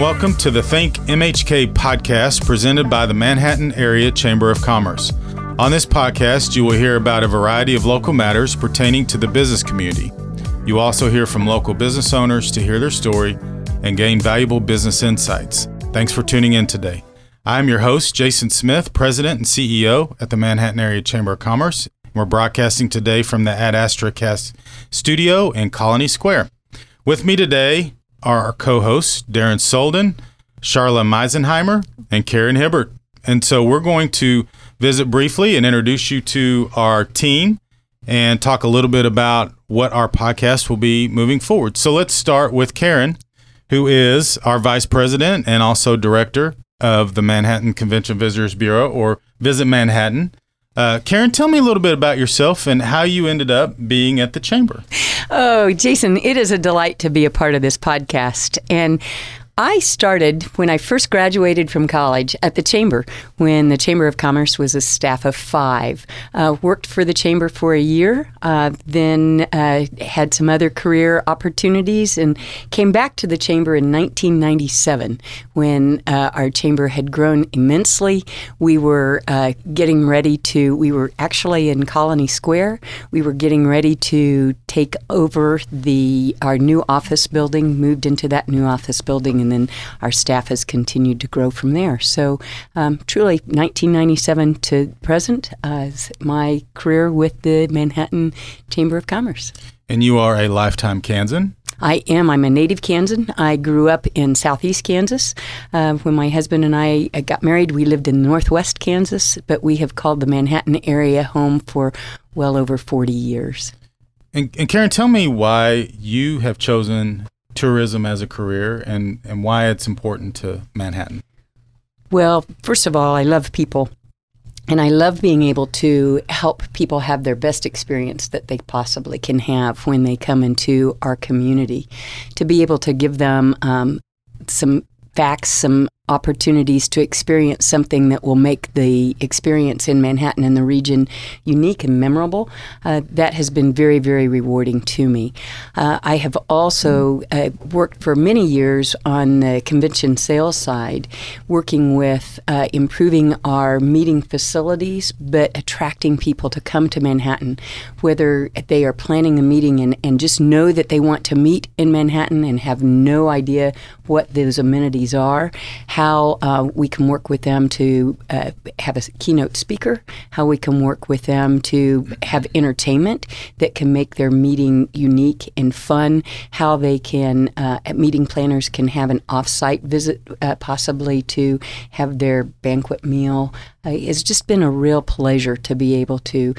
welcome to the Think MHK podcast presented by the Manhattan Area Chamber of Commerce. On this podcast, you will hear about a variety of local matters pertaining to the business community. You also hear from local business owners to hear their story and gain valuable business insights. Thanks for tuning in today. I'm your host, Jason Smith, President and CEO at the Manhattan Area Chamber of Commerce. We're broadcasting today from the Ad Astra Cast studio in Colony Square. With me today are our co-hosts Darren Solden, Charla Meisenheimer, and Karen Hibbard. And so we're going to visit briefly and introduce you to our team and talk a little bit about what our podcast will be moving forward. So let's start with Karen, who is our vice president and also director of the Manhattan Convention Visitors Bureau or Visit Manhattan. Uh, Karen, tell me a little bit about yourself and how you ended up being at the chamber. Oh, Jason, it is a delight to be a part of this podcast. And I started when I first graduated from college at the Chamber, when the Chamber of Commerce was a staff of five. Uh, worked for the Chamber for a year, uh, then uh, had some other career opportunities, and came back to the Chamber in 1997 when uh, our Chamber had grown immensely. We were uh, getting ready to, we were actually in Colony Square. We were getting ready to take over the our new office building, moved into that new office building, and and then our staff has continued to grow from there. So, um, truly, 1997 to present uh, is my career with the Manhattan Chamber of Commerce. And you are a lifetime Kansan? I am. I'm a native Kansan. I grew up in southeast Kansas. Uh, when my husband and I uh, got married, we lived in northwest Kansas, but we have called the Manhattan area home for well over 40 years. And, and Karen, tell me why you have chosen tourism as a career and, and why it's important to Manhattan? Well, first of all, I love people. And I love being able to help people have their best experience that they possibly can have when they come into our community. To be able to give them um, some facts, some opportunities to experience something that will make the experience in Manhattan and the region unique and memorable, uh, that has been very, very rewarding to me. Uh, I have also uh, worked for many years on the convention sales side, working with uh, improving our meeting facilities, but attracting people to come to Manhattan, whether they are planning a meeting and, and just know that they want to meet in Manhattan and have no idea what those amenities are how uh, we can work with them to uh, have a keynote speaker, how we can work with them to have entertainment that can make their meeting unique and fun, how they can, uh, meeting planners can have an off-site visit uh, possibly to have their banquet meal. Uh, it's just been a real pleasure to be able to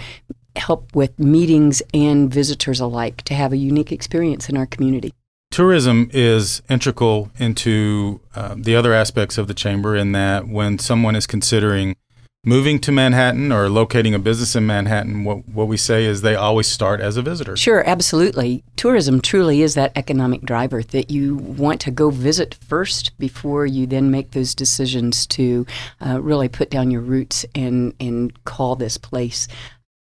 help with meetings and visitors alike to have a unique experience in our community tourism is integral into uh, the other aspects of the chamber in that when someone is considering moving to Manhattan or locating a business in Manhattan, what, what we say is they always start as a visitor. Sure, absolutely. Tourism truly is that economic driver that you want to go visit first before you then make those decisions to uh, really put down your roots and, and call this place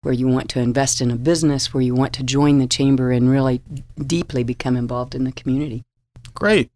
where you want to invest in a business, where you want to join the chamber and really deeply become involved in the community. Great.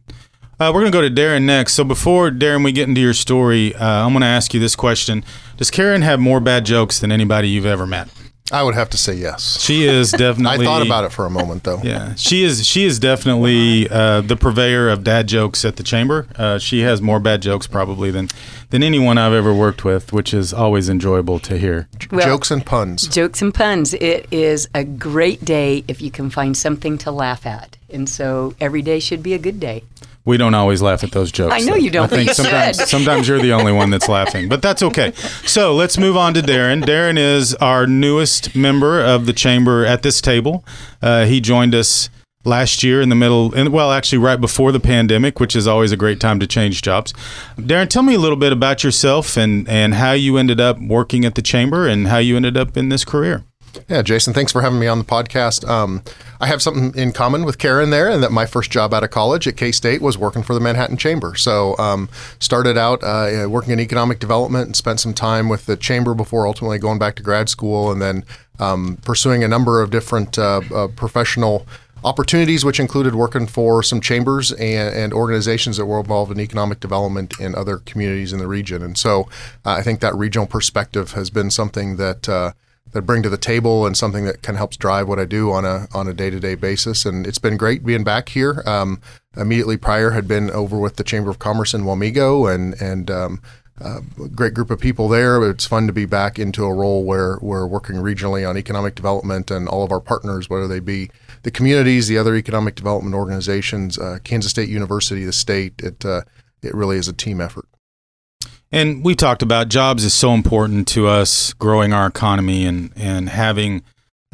Uh, we're going to go to Darren next. So before Darren, we get into your story, uh, I'm going to ask you this question: Does Karen have more bad jokes than anybody you've ever met? I would have to say yes. She is definitely. I thought about it for a moment, though. Yeah, she is. She is definitely uh, the purveyor of dad jokes at the chamber. Uh, she has more bad jokes probably than than anyone I've ever worked with, which is always enjoyable to hear. Well, jokes and puns. Jokes and puns. It is a great day if you can find something to laugh at, and so every day should be a good day we don't always laugh at those jokes. I know you don't. I think sometimes should. sometimes you're the only one that's laughing, but that's okay. So let's move on to Darren. Darren is our newest member of the chamber at this table. Uh, he joined us last year in the middle, and well, actually right before the pandemic, which is always a great time to change jobs. Darren, tell me a little bit about yourself and and how you ended up working at the chamber and how you ended up in this career. Yeah, Jason, thanks for having me on the podcast. Um, I have something in common with Karen there, and that my first job out of college at K State was working for the Manhattan Chamber. So, um, started out uh, working in economic development and spent some time with the chamber before ultimately going back to grad school, and then um, pursuing a number of different uh, uh, professional opportunities, which included working for some chambers and, and, organizations that were involved in economic development in other communities in the region. And so uh, I think that regional perspective has been something that uh, that bring to the table and something that kind of helps drive what I do on a on a day to day basis. And it's been great being back here. Um, immediately prior had been over with the Chamber of Commerce in Wamego and and um, uh, great group of people there. It's fun to be back into a role where we're working regionally on economic development and all of our partners, whether they be the communities, the other economic development organizations, uh, Kansas State University, the state. It uh, it really is a team effort. And we talked about jobs is so important to us growing our economy and and having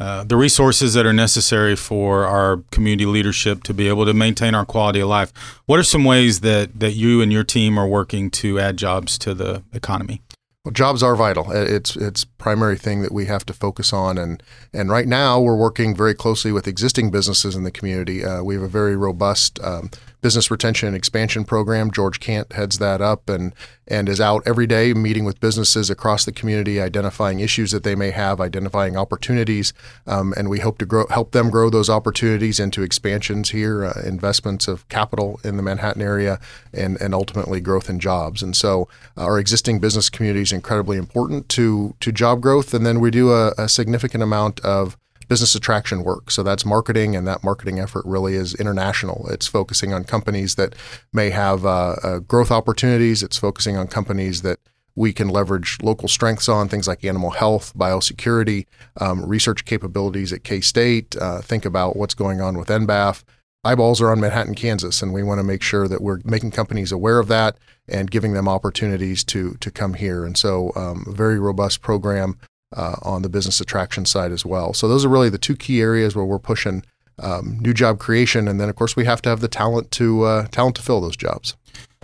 uh, the resources that are necessary for our community leadership to be able to maintain our quality of life. What are some ways that, that you and your team are working to add jobs to the economy? Well, jobs are vital. It's it's primary thing that we have to focus on, and and right now we're working very closely with existing businesses in the community. Uh, we have a very robust um, business retention and expansion program. George Cant heads that up and and is out every day meeting with businesses across the community, identifying issues that they may have, identifying opportunities, um, and we hope to grow, help them grow those opportunities into expansions here, uh, investments of capital in the Manhattan area, and and ultimately growth in jobs. And so uh, our existing business community is incredibly important to to job growth, and then we do a, a significant amount of business attraction work. So that's marketing, and that marketing effort really is international. It's focusing on companies that may have uh, uh, growth opportunities. It's focusing on companies that we can leverage local strengths on things like animal health, biosecurity, um, research capabilities at K State. Uh, think about what's going on with NBAF. Eyeballs are on Manhattan, Kansas, and we want to make sure that we're making companies aware of that and giving them opportunities to to come here. And so, um, a very robust program uh, on the business attraction side as well. So those are really the two key areas where we're pushing um, new job creation, and then of course we have to have the talent to uh, talent to fill those jobs.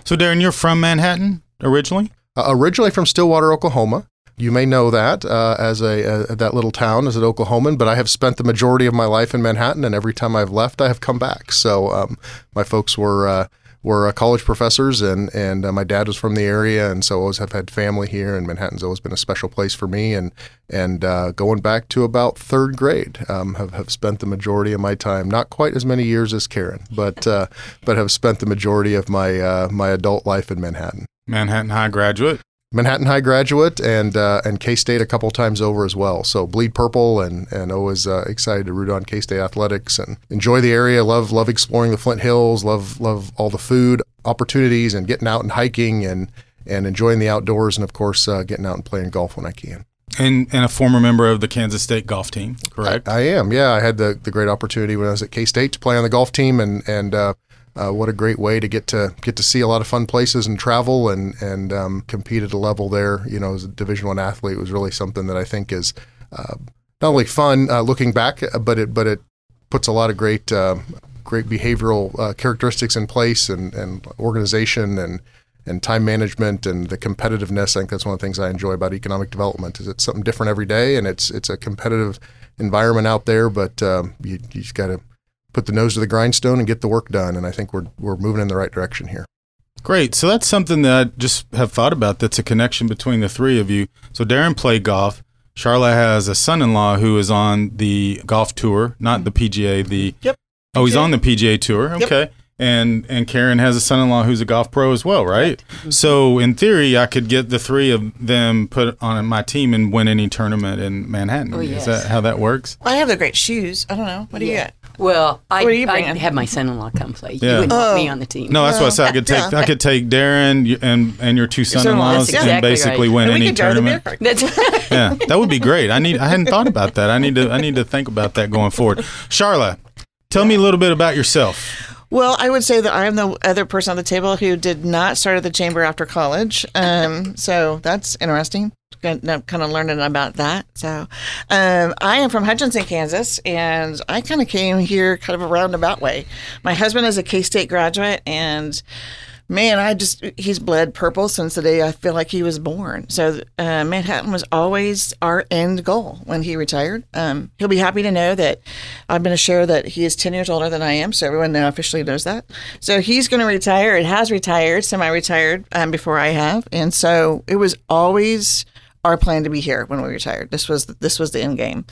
So Darren, you're from Manhattan originally. Uh, originally from Stillwater, Oklahoma. You may know that uh, as a, that little town as an Oklahoman, but I have spent the majority of my life in Manhattan, and every time I've left, I have come back. So um, my folks were uh, were uh, college professors, and and uh, my dad was from the area, and so always have had family here, and Manhattan's always been a special place for me, and and uh, going back to about third grade, um, have have spent the majority of my time, not quite as many years as Karen, but uh, but have spent the majority of my uh, my adult life in Manhattan. Manhattan High graduate. Manhattan High graduate and uh, and K State a couple times over as well. So bleed purple and and always uh, excited to root on K State athletics and enjoy the area. Love love exploring the Flint Hills. Love love all the food opportunities and getting out and hiking and and enjoying the outdoors and of course uh, getting out and playing golf when I can. And, and a former member of the Kansas State golf team, correct? I, I am. Yeah, I had the, the great opportunity when I was at K State to play on the golf team and and uh, what a great way to get to get to see a lot of fun places and travel and and um, compete at a level there. You know, as a Division One athlete was really something that I think is uh, not only fun uh, looking back, but it but it puts a lot of great uh, great behavioral uh, characteristics in place and, and organization and and time management and the competitiveness. I think that's one of the things I enjoy about economic development is it's something different every day and it's it's a competitive environment out there, but um, you, you just got to put the nose to the grindstone and get the work done. And I think we're we're moving in the right direction here. Great. So that's something that I just have thought about. That's a connection between the three of you. So Darren played golf. Charla has a son-in-law who is on the golf tour, not the PGA. The yep. Oh, he's on the PGA tour. Okay. Yep. And and Karen has a son-in-law who's a golf pro as well, right? right. Mm-hmm. So in theory, I could get the three of them put on my team and win any tournament in Manhattan. Oh, yes. Is that how that works? Well, I have the great shoes. I don't know. What do yeah. you got? Well, I, I have my son-in-law come play. Yeah. You wouldn't oh. want me on the team. No, that's what I said. I could take I could take Darren and and your two son-in-laws exactly and basically right. win and any tournament. yeah, that would be great. I need I hadn't thought about that. I need to I need to think about that going forward. Charla, tell me a little bit about yourself. Well, I would say that I'm the other person on the table who did not start at the chamber after college. Um, so that's interesting kind of learning about that. So, um, I am from Hutchinson, Kansas, and I kind of came here kind of a roundabout way. My husband is a K State graduate, and man, I just he's bled purple since the day I feel like he was born. So uh, Manhattan was always our end goal when he retired. Um, he'll be happy to know that I'm going to share that he is 10 years older than I am, so everyone now officially knows that. So he's going to retire. It has retired, semi-retired um, before I have, and so it was always our plan to be here when we retired. This was this was the end game.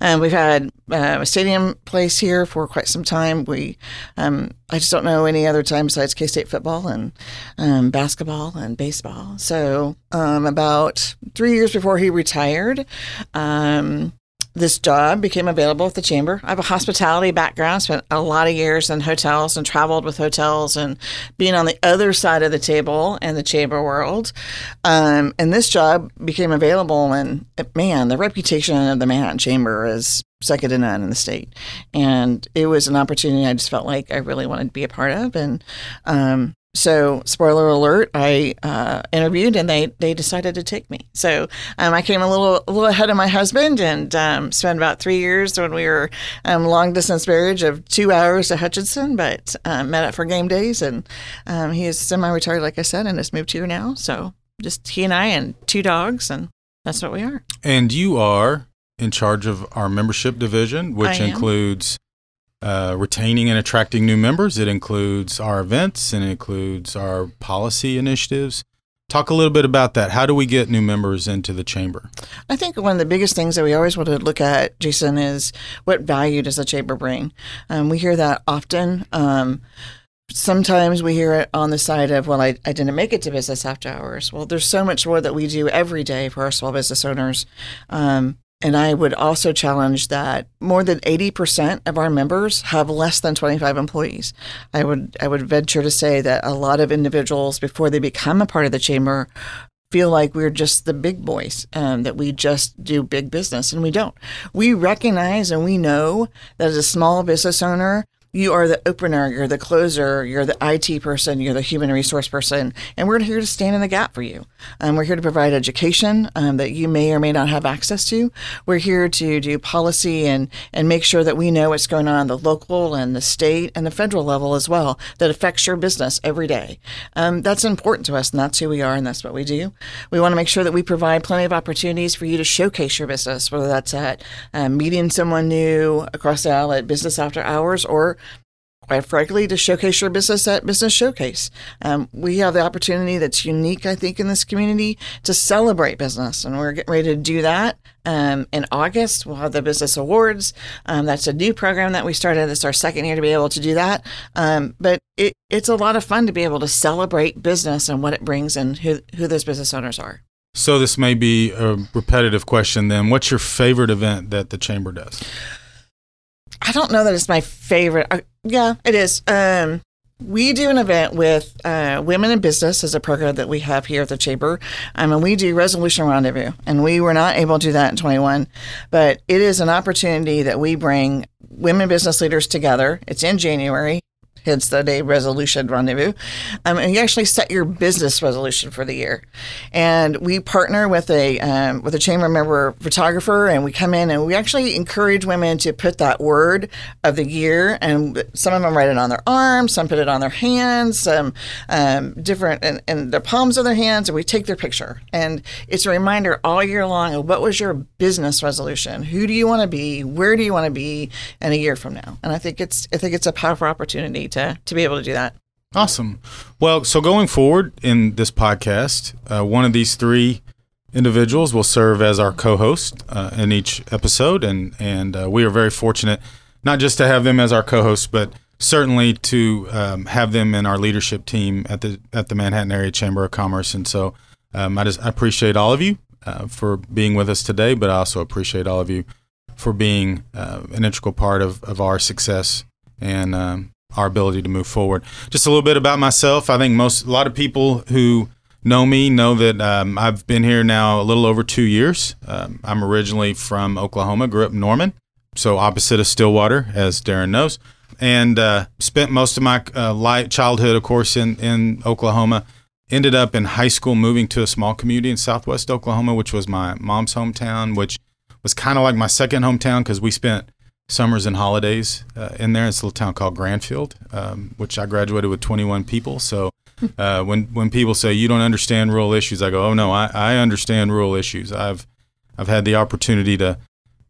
And we've had uh, a stadium place here for quite some time. We, um, I just don't know any other time besides K State football and um, basketball and baseball. So um, about three years before he retired, um, this job became available at the chamber. I have a hospitality background, spent a lot of years in hotels and traveled with hotels and being on the other side of the table in the chamber world. Um, and this job became available, and man, the reputation of the Manhattan Chamber is second to none in the state. And it was an opportunity I just felt like I really wanted to be a part of. And um, so spoiler alert i uh, interviewed and they they decided to take me. So um, i came a little a little ahead of my husband and um, spent about three years when we were um, long distance marriage of two hours to hutchinson but um, met up for game days and um, he is semi-retired like i said and has moved here now. So just he and i and two dogs and that's what we are. And you are in charge of our membership division which includes uh, retaining and attracting new members. It includes our events and it includes our policy initiatives. Talk a little bit about that. How do we get new members into the chamber? I think one of the biggest things that we always want to look at, Jason, is what value does the chamber bring? Um, we hear that often. Um, sometimes we hear it on the side of, well, I, I didn't make it to business after hours. Well, there's so much more that we do every day for our small business owners. Um, and I would also challenge that more than 80% of our members have less than 25 employees. I would I would venture to say that a lot of individuals before they become a part of the chamber feel like we're just the big boys, um, that we just do big business, and we don't. We recognize and we know that as a small business owner, you are the opener, you're the closer, you're the IT person, you're the human resource person, and we're here to stand in the gap for you. Um, we're here to provide education um, that you may or may not have access to. We're here to do policy and and make sure that we know what's going on at the local and the state and the federal level as well that affects your business every day. Um, that's important to us, and that's who we are, and that's what we do. We want to make sure that we provide plenty of opportunities for you to showcase your business, whether that's at um, meeting someone new across the aisle at business after hours or quite frankly, to showcase your business at Business Showcase. Um, we have the opportunity that's unique, I think, in this community to celebrate business, and we're getting ready to do that. Um, in August, we'll have the Business Awards. Um, that's a new program that we started. It's our second year to be able to do that. Um, but it, it's a lot of fun to be able to celebrate business and what it brings and who, who those business owners are. So, this may be a repetitive question then. What's your favorite event that the Chamber does? I don't know that it's my favorite. Yeah, it is. Um, we do an event with uh, Women in Business as a program that we have here at the Chamber. Um, and we do Resolution Rendezvous. And we were not able to do that in 21, but it is an opportunity that we bring women business leaders together. It's in January hence the day resolution rendezvous. Um, and you actually set your business resolution for the year. And we partner with a um, with a chamber member photographer, and we come in and we actually encourage women to put that word of the year. And some of them write it on their arms, some put it on their hands, some um, different in, in the palms of their hands, and we take their picture. And it's a reminder all year long of what was your business resolution? Who do you want to be? Where do you want to be in a year from now? And I think it's I think it's a powerful opportunity to to be able to do that. Awesome. Well, so going forward in this podcast, uh, one of these three individuals will serve as our co-host uh, in each episode, and and uh, we are very fortunate not just to have them as our co-hosts, but certainly to um, have them in our leadership team at the at the Manhattan Area Chamber of Commerce. And so um, I just I appreciate all of you uh, for being with us today, but I also appreciate all of you for being uh, an integral part of, of our success and um, our ability to move forward. Just a little bit about myself. I think most a lot of people who know me know that um, I've been here now a little over two years. Um, I'm originally from Oklahoma, grew up Norman, so opposite of Stillwater, as Darren knows, and uh, spent most of my uh, life, childhood, of course, in in Oklahoma. Ended up in high school moving to a small community in Southwest Oklahoma, which was my mom's hometown, which was kind of like my second hometown because we spent summers and holidays uh, in there. It's a little town called Grandfield, um, which I graduated with 21 people. So uh, when when people say you don't understand rural issues, I go, oh no, I, I understand rural issues. I've I've had the opportunity to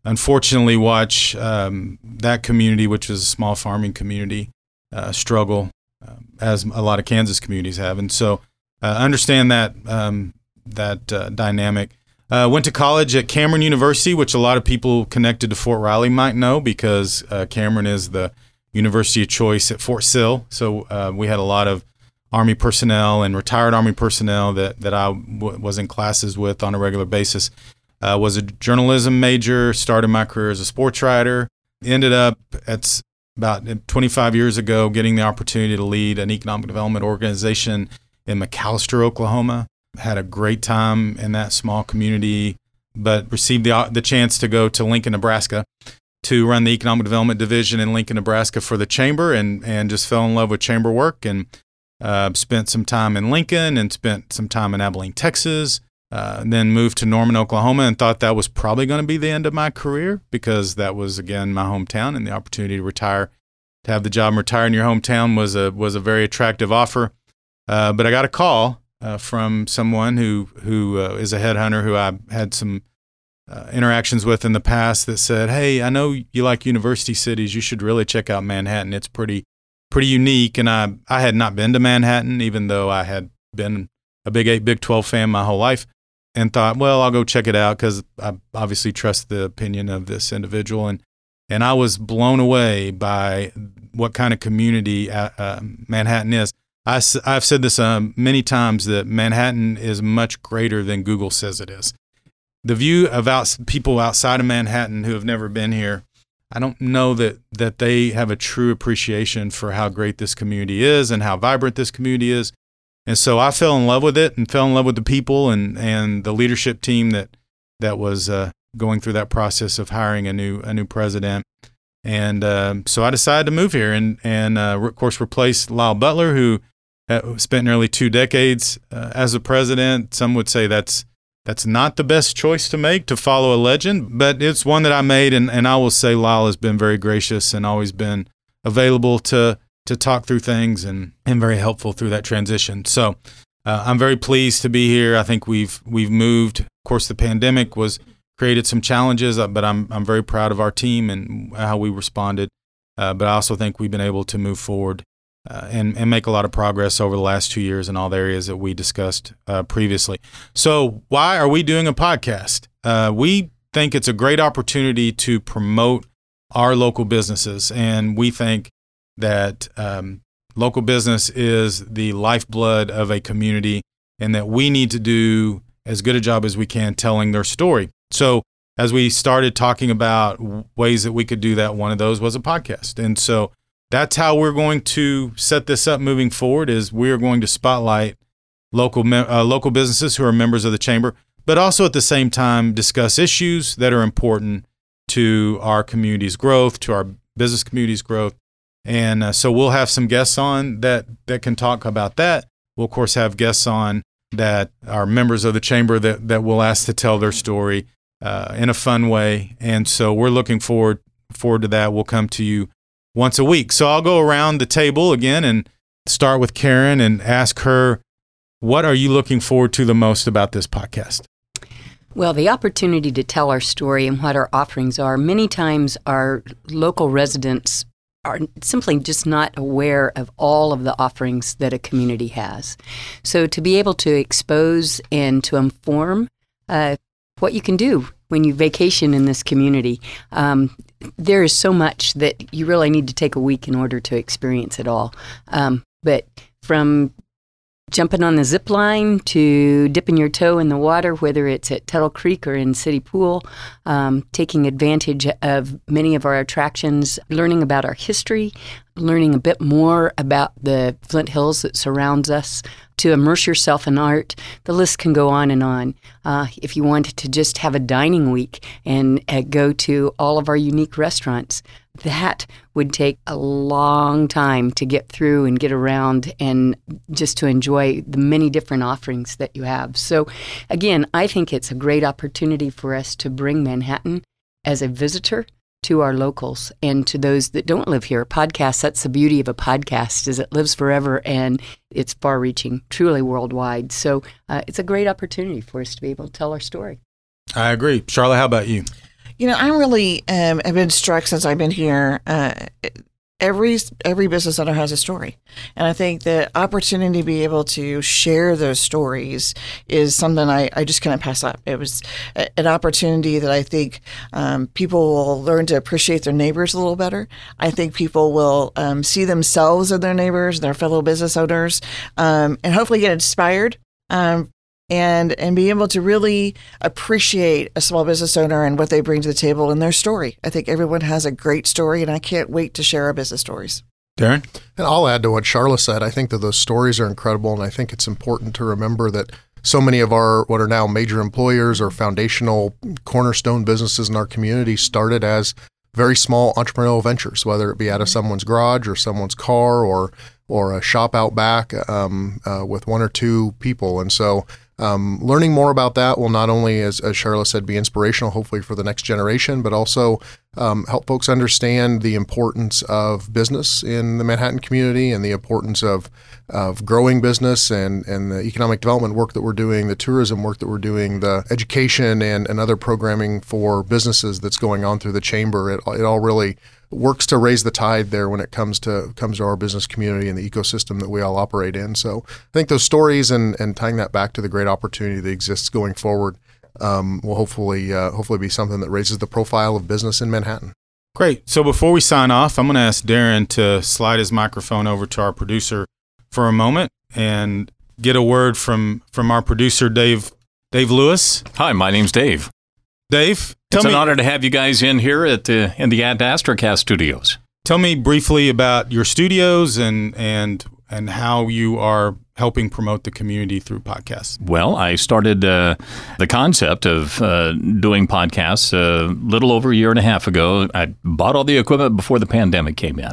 unfortunately watch um, that community, which is a small farming community, uh, struggle um, as a lot of Kansas communities have, and so uh, understand that um, that uh, dynamic. Uh, went to college at Cameron University, which a lot of people connected to Fort Riley might know because uh, Cameron is the university of choice at Fort Sill. So uh, we had a lot of Army personnel and retired Army personnel that, that I w- was in classes with on a regular basis. Uh, was a journalism major, started my career as a sports writer, ended up at about 25 years ago getting the opportunity to lead an economic development organization in McAlester, Oklahoma. Had a great time in that small community, but received the, the chance to go to Lincoln, Nebraska to run the economic development division in Lincoln, Nebraska for the chamber and, and just fell in love with chamber work and uh, spent some time in Lincoln and spent some time in Abilene, Texas. Uh, then moved to Norman, Oklahoma, and thought that was probably going to be the end of my career because that was again my hometown, and the opportunity to retire, to have the job and retire in your hometown was a was a very attractive offer. Uh, but I got a call uh, from someone who who uh, is a headhunter who I had some uh, interactions with in the past that said, "Hey, I know you like university cities. You should really check out Manhattan. It's pretty pretty unique." And I I had not been to Manhattan, even though I had been a Big Eight, Big Twelve fan my whole life and thought, well, I'll go check it out because I obviously trust the opinion of this individual. And, and I was blown away by what kind of community uh, uh, Manhattan is. I, I've said this um, many times that Manhattan is much greater than Google says it is. The view of out, people outside of Manhattan who have never been here, I don't know that, that they have a true appreciation for how great this community is and how vibrant this community is and so I fell in love with it and fell in love with the people and, and the leadership team that that was uh, going through that process of hiring a new a new president. And uh, so I decided to move here and and uh, of course replace Lyle Butler, who spent nearly two decades uh, as a president. Some would say that's that's not the best choice to make to follow a legend, but it's one that I made, and, and I will say Lyle has been very gracious and always been available to to talk through things and, and very helpful through that transition. So uh, I'm very pleased to be here. I think we've we've moved. Of course, the pandemic was created some challenges, uh, but I'm I'm very proud of our team and how we responded. Uh, but I also think we've been able to move forward uh, and and make a lot of progress over the last two years in all the areas that we discussed uh, previously. So why are we doing a podcast? Uh, we think it's a great opportunity to promote our local businesses, and we think that um, local business is the lifeblood of a community and that we need to do as good a job as we can telling their story. So, as we started talking about ways that we could do that, one of those was a podcast. And so that's how we're going to set this up moving forward is we're going to spotlight local uh, local businesses who are members of the chamber, but also at the same time discuss issues that are important to our community's growth, to our business community's growth, and uh, so we'll have some guests on that that can talk about that. We'll of course have guests on that are members of the chamber that that we'll ask to tell their story uh, in a fun way. And so we're looking forward forward to that. We'll come to you once a week. So I'll go around the table again and start with Karen and ask her what are you looking forward to the most about this podcast? Well, the opportunity to tell our story and what our offerings are. Many times, our local residents are simply just not aware of all of the offerings that a community has. So to be able to expose and to inform uh, what you can do when you vacation in this community, um, there is so much that you really need to take a week in order to experience it all. Um, but from jumping on the zip line to dipping your toe in the water, whether it's at Tuttle Creek or in City Pool, um, taking advantage of many of our attractions, learning about our history, learning a bit more about the Flint Hills that surrounds us, to immerse yourself in art. The list can go on and on. Uh, if you wanted to just have a dining week and uh, go to all of our unique restaurants, that would take a long time to get through and get around and just to enjoy the many different offerings that you have. So, again, I think it's a great opportunity for us to bring Manhattan as a visitor to our locals and to those that don't live here. Podcast, that's the beauty of a podcast is it lives forever and it's far reaching, truly worldwide. So uh, it's a great opportunity for us to be able to tell our story. I agree. Charla, how about you? You know, I'm really um, have been struck since I've been here uh, every every business owner has a story, and I think the opportunity to be able to share those stories is something I, I just couldn't pass up. It was a, an opportunity that I think um, people will learn to appreciate their neighbors a little better. I think people will um, see themselves in their neighbors, their fellow business owners, um, and hopefully get inspired um, and and be able to really appreciate a small business owner and what they bring to the table and their story. I think everyone has a great story, and I can't wait to share our business stories. Darren? And I'll add to what Charla said. I think that those stories are incredible, and I think it's important to remember that so many of our what are now major employers or foundational cornerstone businesses in our community started as very small entrepreneurial ventures, whether it be out of someone's garage or someone's car or or a shop out back um, uh, with one or two people. And so um, learning more about that will not only, as, as Charla said, be inspirational, hopefully for the next generation, but also um, help folks understand the importance of business in the Manhattan community and the importance of of growing business and, and the economic development work that we're doing, the tourism work that we're doing, the education and, and other programming for businesses that's going on through the chamber. It, it all really works to raise the tide there when it comes to comes to our business community and the ecosystem that we all operate in. So I think those stories and, and tying that back to the great opportunity that exists going forward um, will hopefully uh, hopefully be something that raises the profile of business in Manhattan. Great. So before we sign off, I'm going to ask Darren to slide his microphone over to our producer for a moment and get a word from from our producer Dave Dave Lewis. Hi, my name's Dave. Dave, tell it's me an honor to have you guys in here at the in the Ad Astrocast studios. tell me briefly about your studios and and and how you are helping promote the community through podcasts. Well, I started uh, the concept of uh, doing podcasts a little over a year and a half ago. I bought all the equipment before the pandemic came in.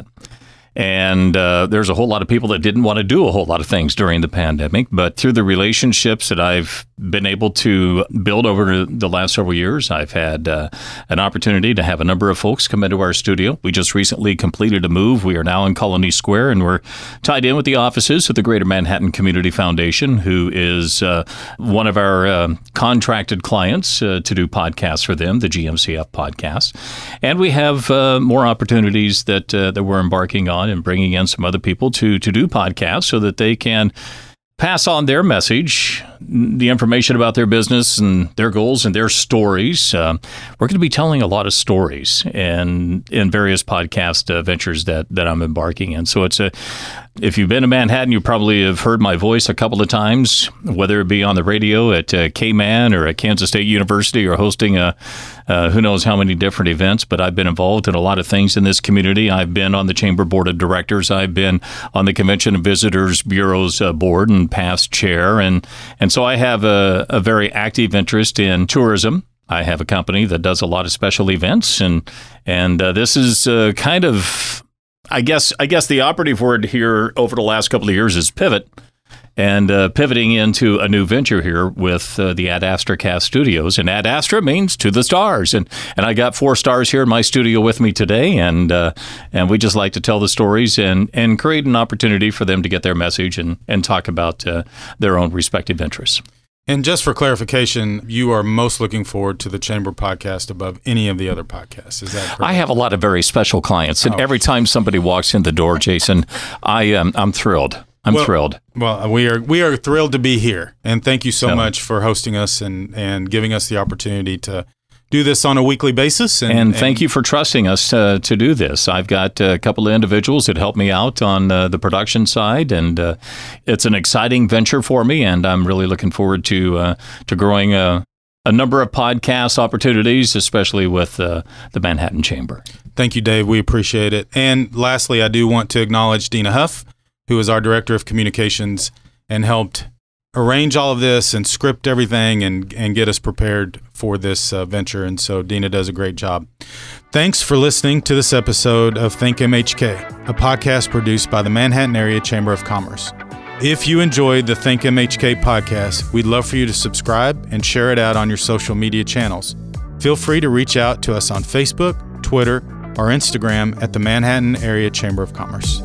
And uh, there's a whole lot of people that didn't want to do a whole lot of things during the pandemic. But through the relationships that I've been able to build over the last several years, I've had uh, an opportunity to have a number of folks come into our studio. We just recently completed a move. We are now in Colony Square, and we're tied in with the offices of the Greater Manhattan Community Foundation, who is uh, one of our uh, contracted clients uh, to do podcasts for them, the GMCF podcast. And we have uh, more opportunities that that we're embarking on and bringing in some other people to to do podcasts so that they can pass on their message, the information about their business and their goals and their stories. Uh, we're going to be telling a lot of stories and in various podcast uh, ventures that that I'm embarking in. So it's a if you've been to Manhattan, you probably have heard my voice a couple of times, whether it be on the radio at uh, KMAN or at Kansas State University or hosting a uh, who knows how many different events. But I've been involved in a lot of things in this community. I've been on the Chamber Board of Directors. I've been on the Convention and Visitors Bureau's uh, board and past chair, and and so I have a, a very active interest in tourism. I have a company that does a lot of special events, and and uh, this is uh, kind of I guess I guess the operative word here over the last couple of years is pivot, and uh, pivoting into a new venture here with uh, the Ad Astracast Studios. And Ad Astra means to the stars, and and I got four stars here in my studio with me today, and uh, and we just like to tell the stories and and create an opportunity for them to get their message and and talk about uh, their own respective interests. And just for clarification, you are most looking forward to the Chamber podcast above any of the other podcasts. Is that correct? I have a lot of very special clients, and Oh. every time somebody walks in the door, Jason, I am I'm thrilled. I'm Well, thrilled. Well, we are we are thrilled to be here, and thank you so Yeah. much for hosting us and and giving us the opportunity to do this on a weekly basis. And, And thank you for trusting us uh, to do this. I've got a couple of individuals that help me out on uh, the production side, and uh, it's an exciting venture for me. And I'm really looking forward to uh, to growing a, a number of podcast opportunities, especially with uh, the Manhattan Chamber. Thank you, Dave. We appreciate it. And lastly, I do want to acknowledge Dina Huff, who is our director of communications and helped arrange all of this and script everything and, and get us prepared for this uh, venture. And so Dina does a great job. Thanks for listening to this episode of Think MHK, a podcast produced by the Manhattan Area Chamber of Commerce. If you enjoyed the Think MHK podcast, we'd love for you to subscribe and share it out on your social media channels. Feel free to reach out to us on Facebook, Twitter, or Instagram at the Manhattan Area Chamber of Commerce.